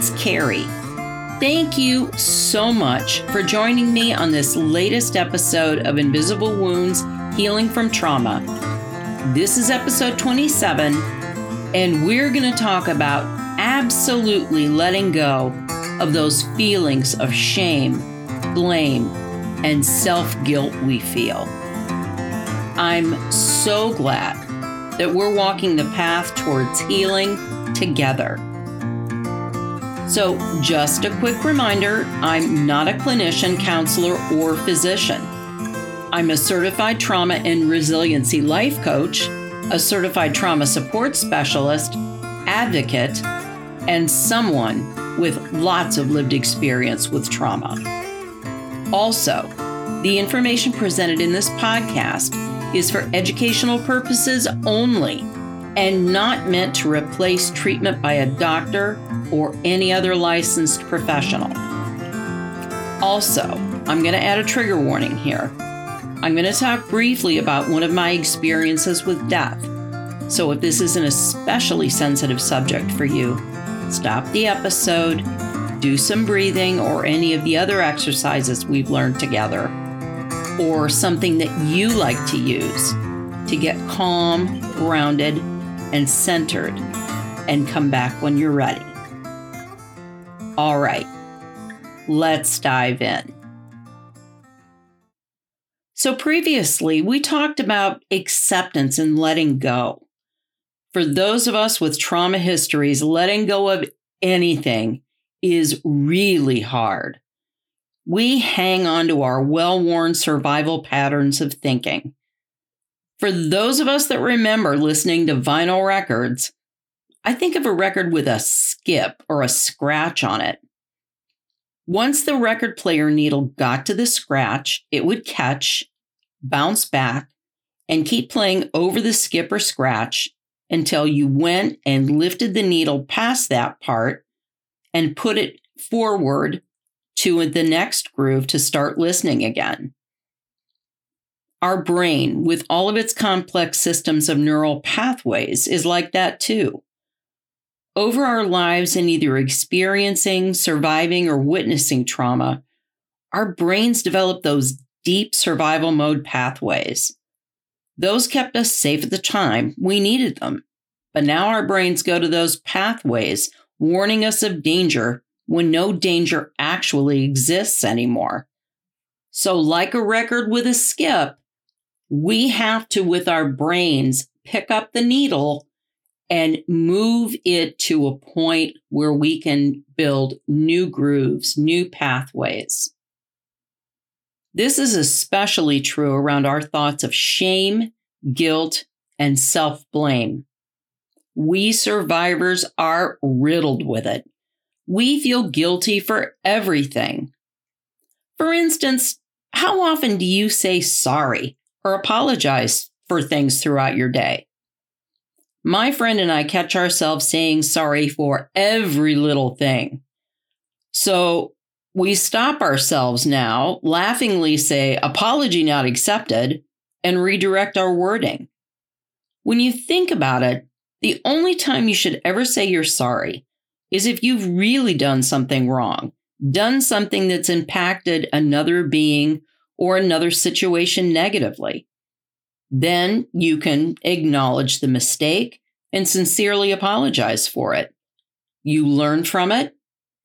it's Kerri. Thank you so much for joining me on this latest episode of Invisible Wounds Healing from Trauma. This is episode 27, and we're going to talk about absolutely letting go of those feelings of shame, blame, and self guilt we feel. I'm so glad that we're walking the path towards healing together. So, just a quick reminder I'm not a clinician, counselor, or physician. I'm a certified trauma and resiliency life coach, a certified trauma support specialist, advocate, and someone with lots of lived experience with trauma. Also, the information presented in this podcast is for educational purposes only and not meant to replace treatment by a doctor or any other licensed professional. Also, I'm going to add a trigger warning here. I'm going to talk briefly about one of my experiences with death. So, if this is an especially sensitive subject for you, stop the episode, do some breathing or any of the other exercises we've learned together, or something that you like to use to get calm, grounded, and centered, and come back when you're ready. All right, let's dive in. So, previously, we talked about acceptance and letting go. For those of us with trauma histories, letting go of anything is really hard. We hang on to our well worn survival patterns of thinking. For those of us that remember listening to vinyl records, I think of a record with a skip or a scratch on it. Once the record player needle got to the scratch, it would catch, bounce back, and keep playing over the skip or scratch until you went and lifted the needle past that part and put it forward to the next groove to start listening again. Our brain, with all of its complex systems of neural pathways, is like that too. Over our lives in either experiencing, surviving, or witnessing trauma, our brains develop those deep survival mode pathways. Those kept us safe at the time we needed them. But now our brains go to those pathways, warning us of danger when no danger actually exists anymore. So, like a record with a skip, we have to, with our brains, pick up the needle and move it to a point where we can build new grooves, new pathways. This is especially true around our thoughts of shame, guilt, and self blame. We survivors are riddled with it. We feel guilty for everything. For instance, how often do you say sorry or apologize for things throughout your day. My friend and I catch ourselves saying sorry for every little thing. So we stop ourselves now, laughingly say, apology not accepted, and redirect our wording. When you think about it, the only time you should ever say you're sorry is if you've really done something wrong, done something that's impacted another being or another situation negatively. Then you can acknowledge the mistake and sincerely apologize for it. You learn from it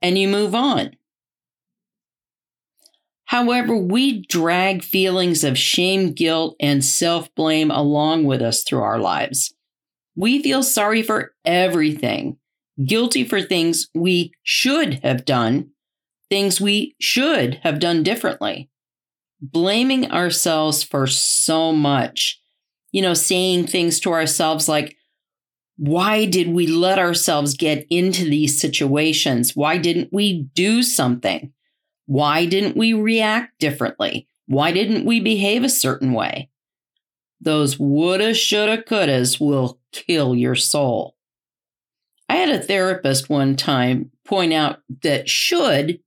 and you move on. However, we drag feelings of shame, guilt, and self blame along with us through our lives. We feel sorry for everything, guilty for things we should have done, things we should have done differently blaming ourselves for so much. You know, saying things to ourselves like, why did we let ourselves get into these situations? Why didn't we do something? Why didn't we react differently? Why didn't we behave a certain way? Those woulda, shoulda, couldas will kill your soul. I had a therapist one time point out that should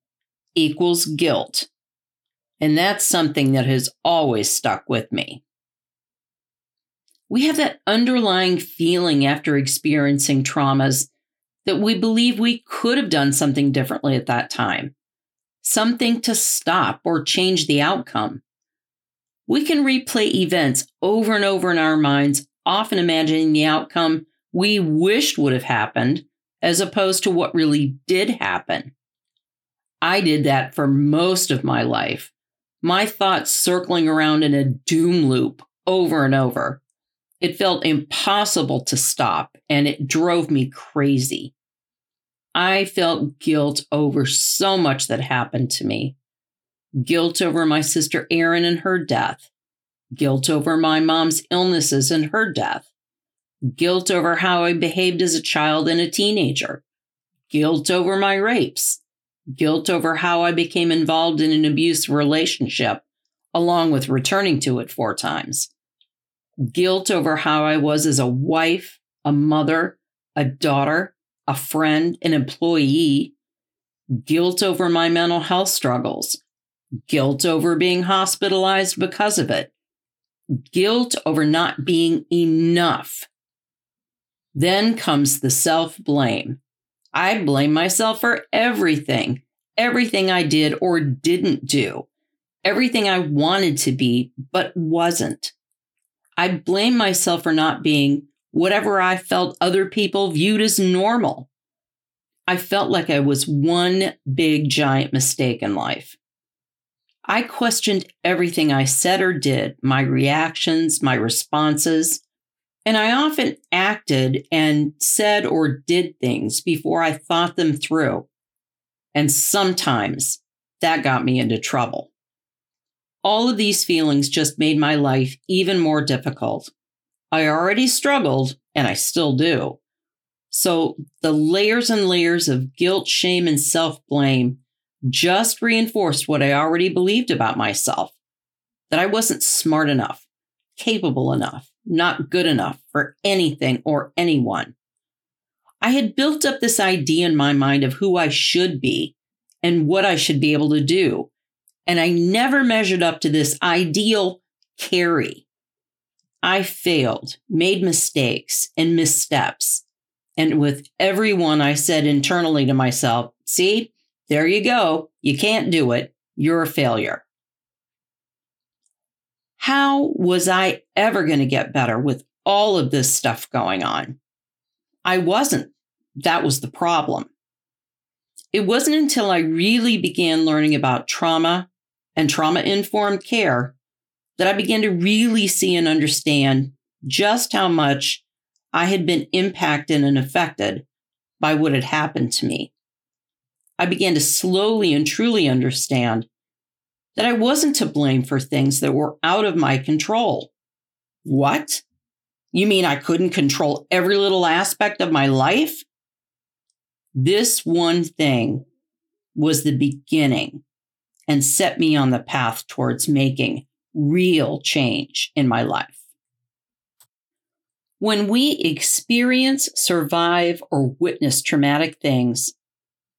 equals guilt. And that's something that has always stuck with me. We have that underlying feeling after experiencing traumas that we believe we could have done something differently at that time, something to stop or change the outcome. We can replay events over and over in our minds, often imagining the outcome we wished would have happened as opposed to what really did happen. I did that for most of my life, my thoughts circling around in a doom loop over and over. It felt impossible to stop and it drove me crazy. I felt guilt over so much that happened to me. Guilt over my sister Erin and her death, guilt over my mom's illnesses and her death, guilt over how I behaved as a child and a teenager, guilt over my rapes, guilt over how I became involved in an abusive relationship, along with returning to it four times, guilt over how I was as a wife, a mother, a daughter, a friend, an employee, guilt over my mental health struggles, guilt over being hospitalized because of it, guilt over not being enough. Then comes the self blame. I blame myself for everything, everything I did or didn't do, everything I wanted to be but wasn't. I blame myself for not being whatever I felt other people viewed as normal. I felt like I was one big giant mistake in life. I questioned everything I said or did, my reactions, my responses. And I often acted and said or did things before I thought them through. And sometimes that got me into trouble. All of these feelings just made my life even more difficult. I already struggled, and I still do. So the layers and layers of guilt, shame, and self blame just reinforced what I already believed about myself that I wasn't smart enough, capable enough, not good enough for anything or anyone. I had built up this idea in my mind of who I should be and what I should be able to do. And I never measured up to this ideal Kerri. I failed, made mistakes, and missteps. And with every one, I said internally to myself, see, there you go. You can't do it. You're a failure. How was I ever going to get better with all of this stuff going on? I wasn't. That was the problem. It wasn't until I really began learning about trauma and trauma informed care that I began to really see and understand just how much I had been impacted and affected by what had happened to me. I began to slowly and truly understand that I wasn't to blame for things that were out of my control. What? You mean I couldn't control every little aspect of my life? This one thing was the beginning and set me on the path towards making real change in my life. When we experience, survive, or witness traumatic things,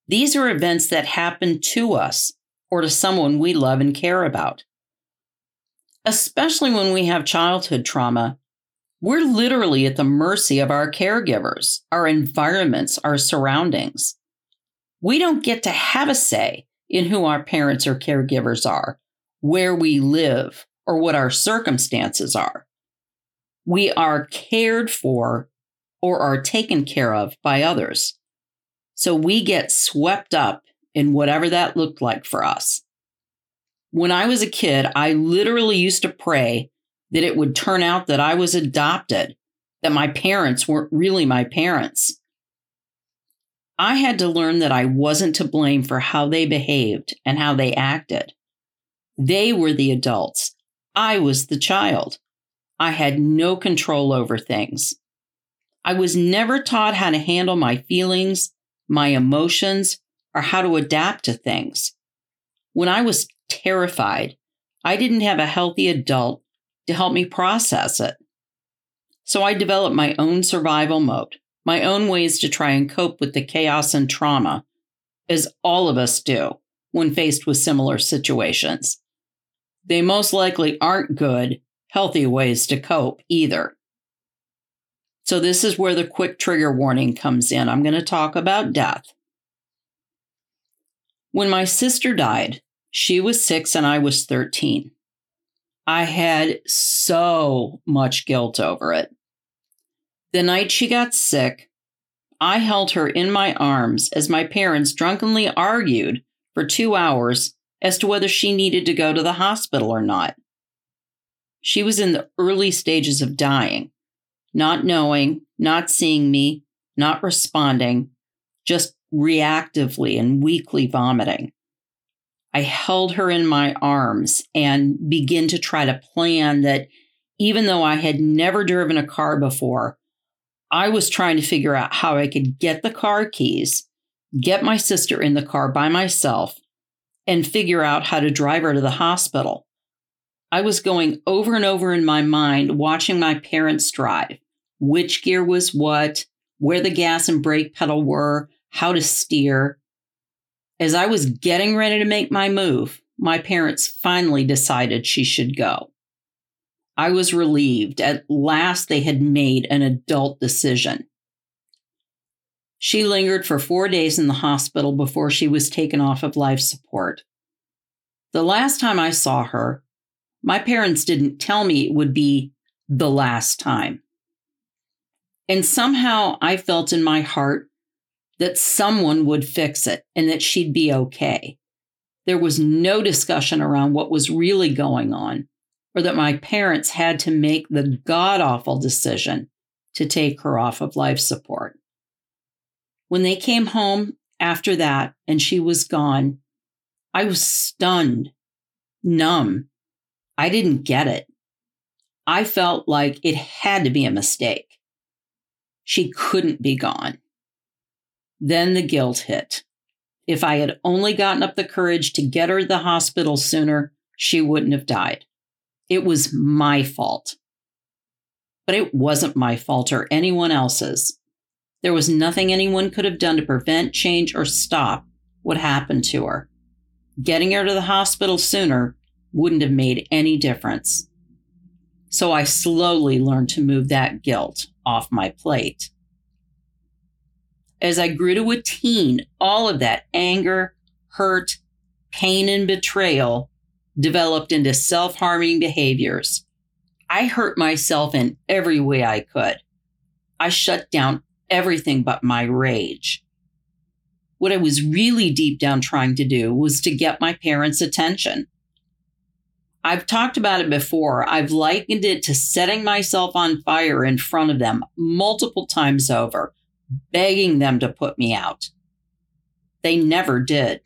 these are events that happen to us or to someone we love and care about. Especially when we have childhood trauma, we're literally at the mercy of our caregivers, our environments, our surroundings. We don't get to have a say in who our parents or caregivers are, where we live, or what our circumstances are. We are cared for or are taken care of by others. So we get swept up in whatever that looked like for us. When I was a kid, I literally used to pray that it would turn out that I was adopted, that my parents weren't really my parents. I had to learn that I wasn't to blame for how they behaved and how they acted. They were the adults. I was the child. I had no control over things. I was never taught how to handle my feelings, my emotions, or how to adapt to things. When I was terrified, I didn't have a healthy adult to help me process it. So I developed my own survival mode, my own ways to try and cope with the chaos and trauma, as all of us do when faced with similar situations. They most likely aren't good, healthy ways to cope either. So, this is where the quick trigger warning comes in. I'm going to talk about death. When my sister died, she was six and I was 13. I had so much guilt over it. The night she got sick, I held her in my arms as my parents drunkenly argued for two hours as to whether she needed to go to the hospital or not. She was in the early stages of dying, not knowing, not seeing me, not responding, just reactively and weakly vomiting. I held her in my arms and began to try to plan that even though I had never driven a car before, I was trying to figure out how I could get the car keys, get my sister in the car by myself, and figure out how to drive her to the hospital. I was going over and over in my mind, watching my parents drive, which gear was what, where the gas and brake pedal were, how to steer. As I was getting ready to make my move, my parents finally decided she should go. I was relieved. At last, they had made an adult decision. She lingered for four days in the hospital before she was taken off of life support. The last time I saw her, my parents didn't tell me it would be the last time. And somehow I felt in my heart that someone would fix it and that she'd be okay. There was no discussion around what was really going on or that my parents had to make the god awful decision to take her off of life support. When they came home after that and she was gone, I was stunned, numb. I didn't get it. I felt like it had to be a mistake. She couldn't be gone. Then the guilt hit. If I had only gotten up the courage to get her to the hospital sooner, she wouldn't have died. It was my fault. But it wasn't my fault or anyone else's. There was nothing anyone could have done to prevent, change, or stop what happened to her. Getting her to the hospital sooner wouldn't have made any difference. So I slowly learned to move that guilt off my plate. As I grew to a teen, all of that anger, hurt, pain, and betrayal developed into self harming behaviors. I hurt myself in every way I could. I shut down everything but my rage. What I was really deep down trying to do was to get my parents' attention. I've talked about it before. I've likened it to setting myself on fire in front of them multiple times over, begging them to put me out. They never did.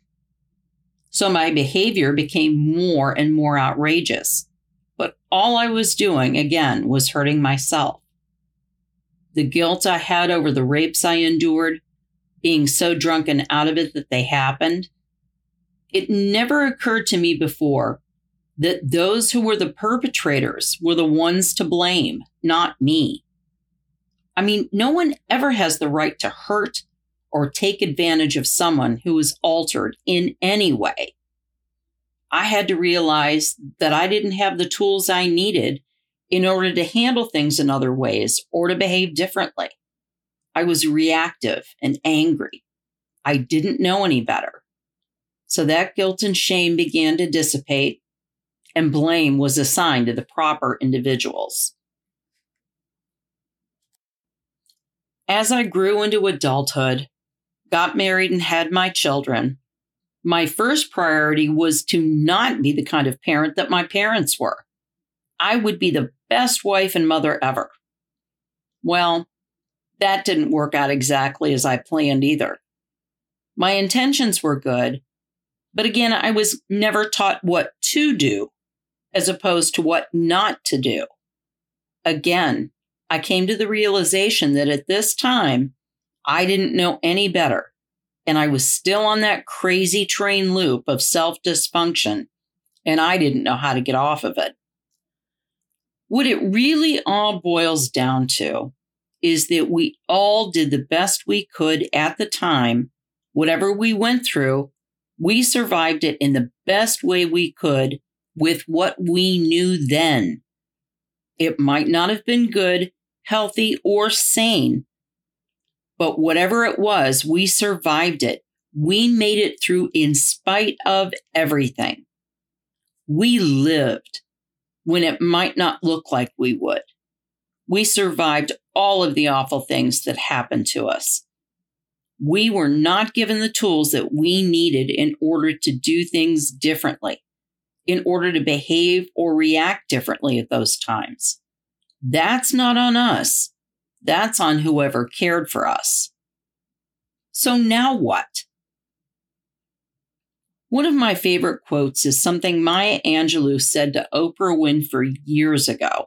So my behavior became more and more outrageous. But all I was doing, again, was hurting myself. The guilt I had over the rapes I endured, being so drunken out of it that they happened, it never occurred to me before that those who were the perpetrators were the ones to blame, not me. I mean, no one ever has the right to hurt or take advantage of someone who is altered in any way. I had to realize that I didn't have the tools I needed in order to handle things in other ways or to behave differently. I was reactive and angry. I didn't know any better. So that guilt and shame began to dissipate, and blame was assigned to the proper individuals. As I grew into adulthood, got married, and had my children, my first priority was to not be the kind of parent that my parents were. I would be the best wife and mother ever. Well, that didn't work out exactly as I planned either. My intentions were good, but again, I was never taught what to do as opposed to what not to do. Again, I came to the realization that at this time, I didn't know any better. And I was still on that crazy train loop of self dysfunction, and I didn't know how to get off of it. What it really all boils down to is that we all did the best we could at the time. Whatever we went through, we survived it in the best way we could with what we knew then. It might not have been good healthy, or sane. But whatever it was, we survived it. We made it through in spite of everything. We lived when it might not look like we would. We survived all of the awful things that happened to us. We were not given the tools that we needed in order to do things differently, in order to behave or react differently at those times. That's not on us. That's on whoever cared for us. So now what? One of my favorite quotes is something Maya Angelou said to Oprah Winfrey years ago.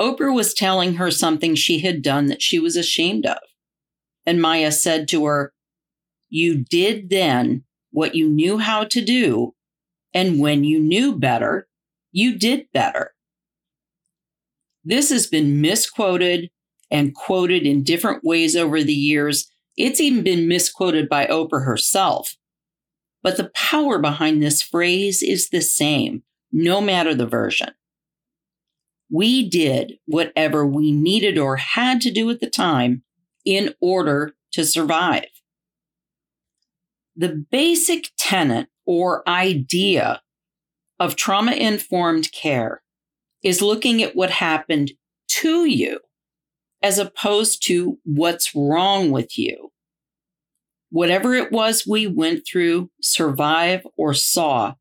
Oprah was telling her something she had done that she was ashamed of. And Maya said to her, You did then what you knew how to do. And when you knew better, you did better. This has been misquoted and quoted in different ways over the years. It's even been misquoted by Oprah herself. But the power behind this phrase is the same, no matter the version. We did whatever we needed or had to do at the time in order to survive. The basic tenet or idea of trauma informed care is looking at what happened to you as opposed to what's wrong with you. Whatever it was we went through, survive, or saw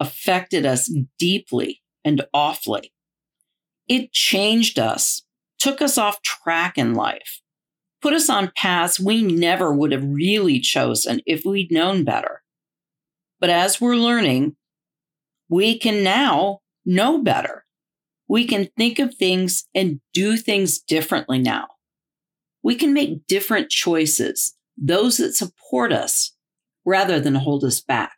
affected us deeply and awfully. It changed us, took us off track in life, put us on paths we never would have really chosen if we'd known better. But as we're learning, we can now know better. We can think of things and do things differently now. We can make different choices, those that support us rather than hold us back.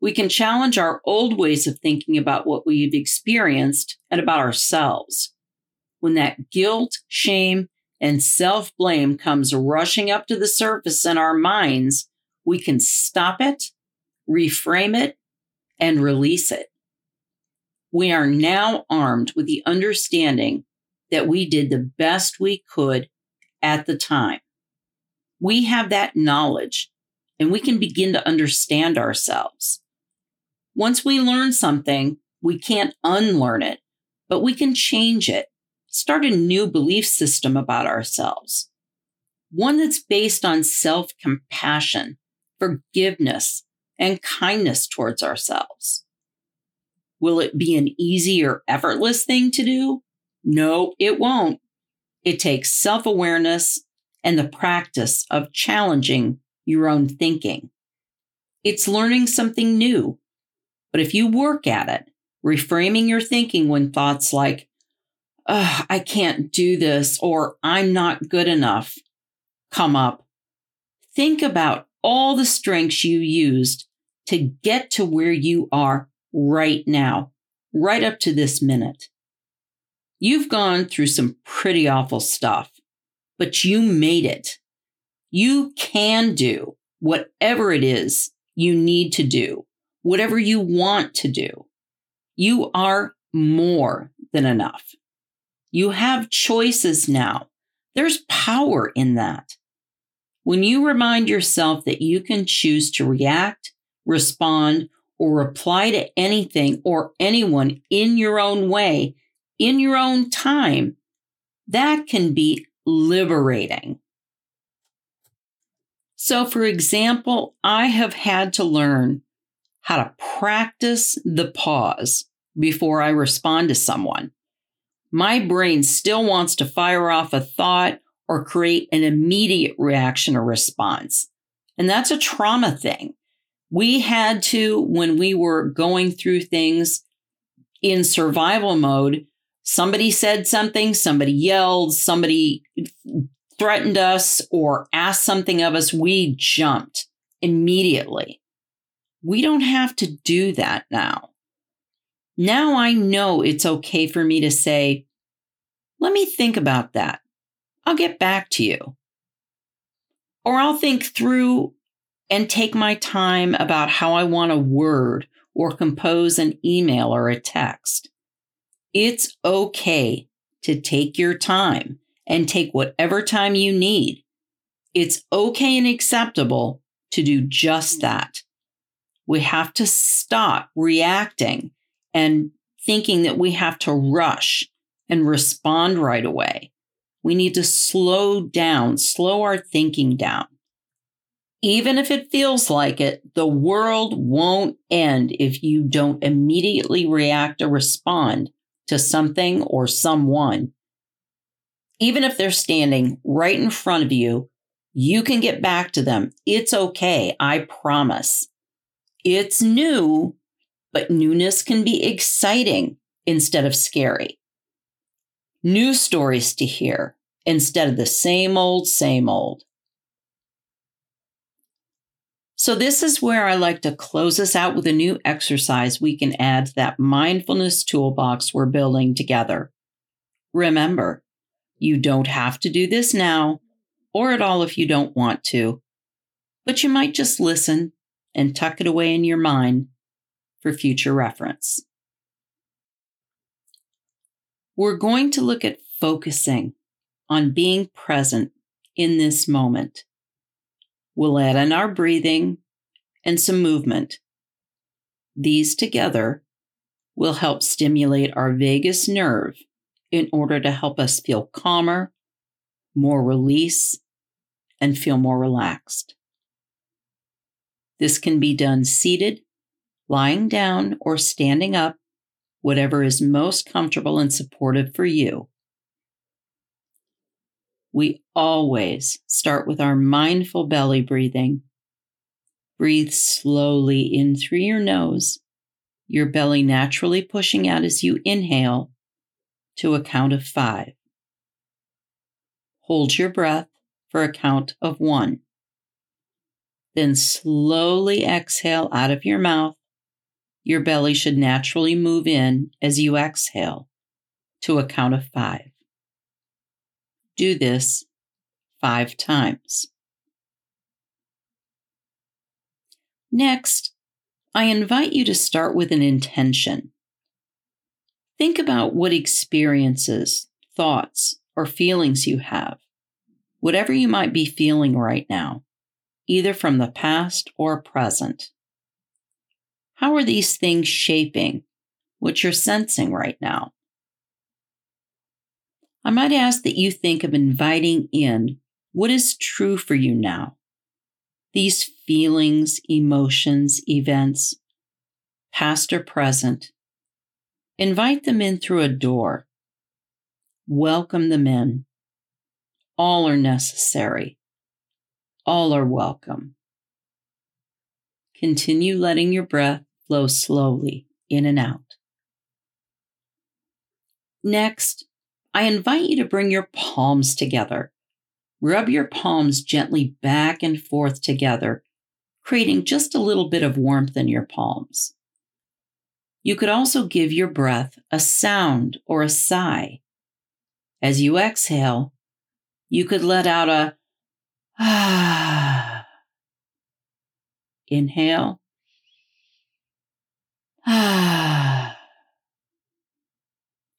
We can challenge our old ways of thinking about what we've experienced and about ourselves. When that guilt, shame, and self blame comes rushing up to the surface in our minds, we can stop it, reframe it, and release it. We are now armed with the understanding that we did the best we could at the time. We have that knowledge and we can begin to understand ourselves. Once we learn something, we can't unlearn it, but we can change it, start a new belief system about ourselves. One that's based on self compassion, forgiveness, and kindness towards ourselves. Will it be an easy or effortless thing to do? No, it won't. It takes self awareness and the practice of challenging your own thinking. It's learning something new but if you work at it, reframing your thinking when thoughts like, I can't do this or I'm not good enough come up, think about all the strengths you used to get to where you are right now, right up to this minute. You've gone through some pretty awful stuff, but you made it. You can do whatever it is you need to do whatever you want to do. You are more than enough. You have choices now. There's power in that. When you remind yourself that you can choose to react, respond, or reply to anything or anyone in your own way, in your own time, that can be liberating. So, for example, I have had to learn how to practice the pause before I respond to someone. My brain still wants to fire off a thought or create an immediate reaction or response. And that's a trauma thing. We had to, when we were going through things in survival mode, somebody said something, somebody yelled, somebody threatened us or asked something of us, we jumped immediately. We don't have to do that now. Now I know it's okay for me to say, let me think about that. I'll get back to you. Or I'll think through and take my time about how I want to word or compose an email or a text. It's okay to take your time and take whatever time you need. It's okay and acceptable to do just hmm. that. We have to stop reacting and thinking that we have to rush and respond right away. We need to slow down, slow our thinking down. Even if it feels like it, the world won't end if you don't immediately react or respond to something or someone. Even if they're standing right in front of you, you can get back to them. It's okay. I promise. It's new, but newness can be exciting instead of scary. New stories to hear instead of the same old, same old. So, this is where I like to close us out with a new exercise we can add to that mindfulness toolbox we're building together. Remember, you don't have to do this now, or at all if you don't want to, but you might just listen and tuck it away in your mind for future reference. We're going to look at focusing on being present in this moment. We'll add in our breathing and some movement. These together will help stimulate our vagus nerve in order to help us feel calmer, more release, and feel more relaxed. This can be done seated, lying down, or standing up, whatever is most comfortable and supportive for you we always start with our mindful belly breathing. Breathe slowly in through your nose, your belly naturally pushing out as you inhale to a count of five. Hold your breath for a count of one. Then slowly exhale out of your mouth. Your belly should naturally move in as you exhale to a count of five. Do this five times. Next, I invite you to start with an intention. Think about what experiences, thoughts, or feelings you have, whatever you might be feeling right now, either from the past or present. How are these things shaping what you're sensing right now? I might ask that you think of inviting in what is true for you now. These feelings, emotions, events, past or present, invite them in through a door. Welcome them in. All are necessary. All are welcome. Continue letting your breath flow slowly in and out. Next, I invite you to bring your palms together. Rub your palms gently back and forth together, creating just a little bit of warmth in your palms. You could also give your breath a sound or a sigh. As you exhale, you could let out a ah. Inhale. Ah.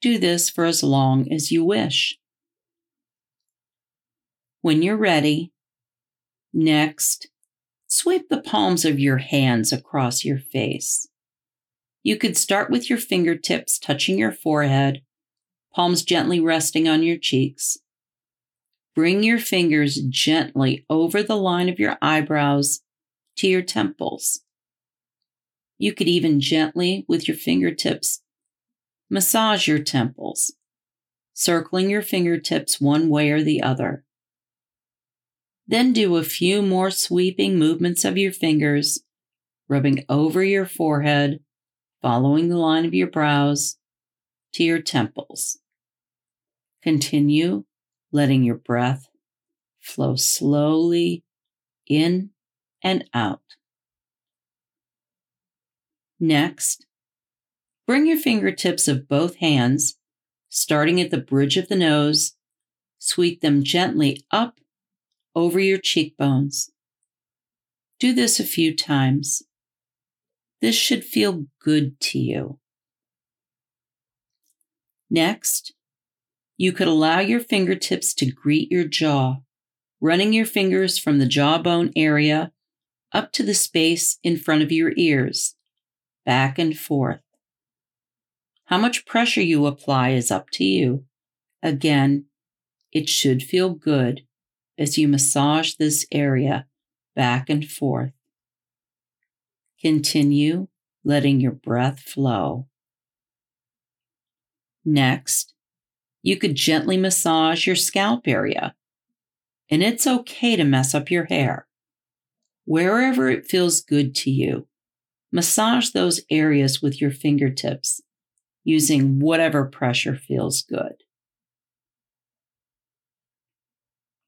Do this for as long as you wish. When you're ready, next, sweep the palms of your hands across your face. You could start with your fingertips touching your forehead, palms gently resting on your cheeks. Bring your fingers gently over the line of your eyebrows to your temples. You could even gently, with your fingertips, Massage your temples, circling your fingertips one way or the other. Then do a few more sweeping movements of your fingers, rubbing over your forehead, following the line of your brows to your temples. Continue letting your breath flow slowly in and out. Next, Bring your fingertips of both hands, starting at the bridge of the nose, sweep them gently up over your cheekbones. Do this a few times. This should feel good to you. Next, You could allow your fingertips to greet your jaw, running your fingers from the jawbone area up to the space in front of your ears, back and forth. How much pressure you apply is up to you. Again, it should feel good as you massage this area back and forth. Continue letting your breath flow. Next, you could gently massage your scalp area. And it's okay to mess up your hair. Wherever it feels good to you, massage those areas with your fingertips using whatever pressure feels good.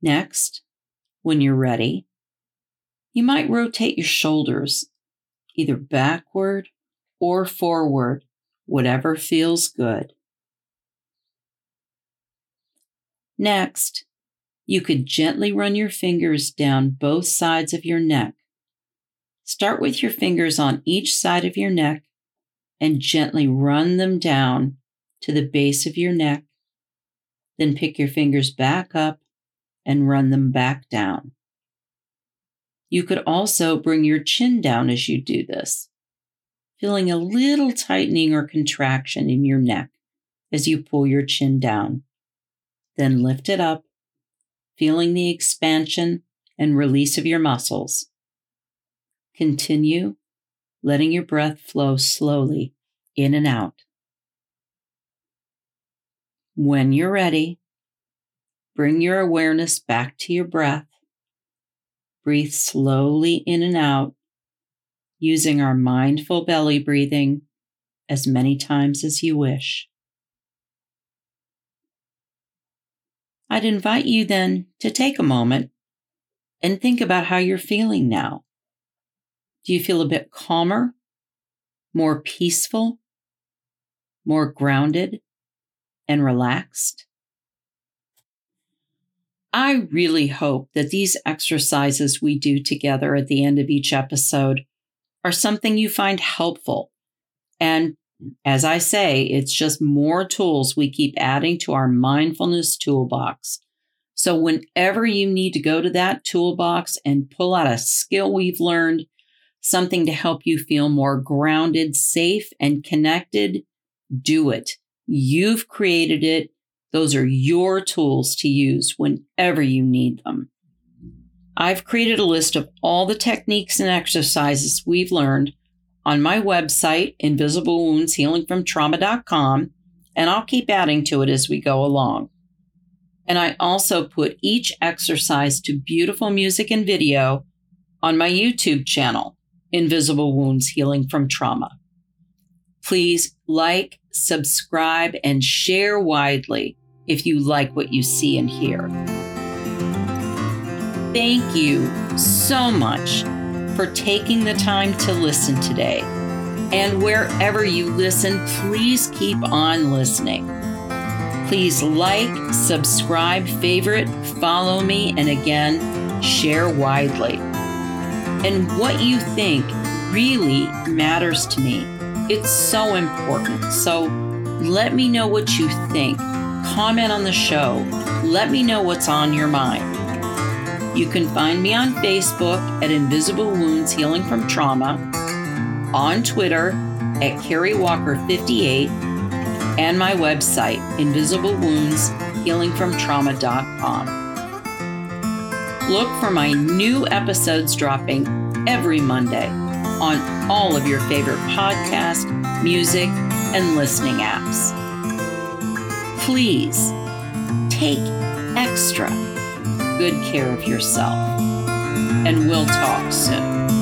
Next, when you're ready, you might rotate your shoulders either backward or forward, whatever feels good. Next, you could gently run your fingers down both sides of your neck. Start with your fingers on each side of your neck and gently run them down to the base of your neck. Then pick your fingers back up and run them back down. You could also bring your chin down as you do this, feeling a little tightening or contraction in your neck as you pull your chin down. Then lift it up, feeling the expansion and release of your muscles. Continue letting your breath flow slowly in and out. When you're ready, bring your awareness back to your breath Breathe slowly in and out using our mindful belly breathing as many times as you wish. I'd invite you then to take a moment and think about how you're feeling now. Do you feel a bit calmer, more peaceful, more grounded, and relaxed? I really hope that these exercises we do together at the end of each episode are something you find helpful. And as I say, it's just more tools we keep adding to our mindfulness toolbox. So, whenever you need to go to that toolbox and pull out a skill we've learned, something to help you feel more grounded, safe, and connected, do it. You've created it. Those are your tools to use whenever you need them. I've created a list of all the techniques and exercises we've learned on my website, Invisible Wounds Healing from Trauma.com, and I'll keep adding to it as we go along. And I also put each exercise to beautiful music and video on my YouTube channel, Invisible Wounds Healing from Trauma. Please like, subscribe, and share widely if you like what you see and hear. Thank you so much for taking the time to listen today. And wherever you listen, please keep on listening. Please like, subscribe, favorite, follow me, and again, share widely. And what you think really matters to me. It's so important. So let me know what you think comment on the show. Let me know what's on your mind. You can find me on Facebook at Invisible Wounds Healing from Trauma, on Twitter at Kerri Walker 58, and my website, Invisible Look for my new episodes dropping every Monday on all of your favorite podcast, music, and listening apps please take extra good care of yourself. And we'll talk soon.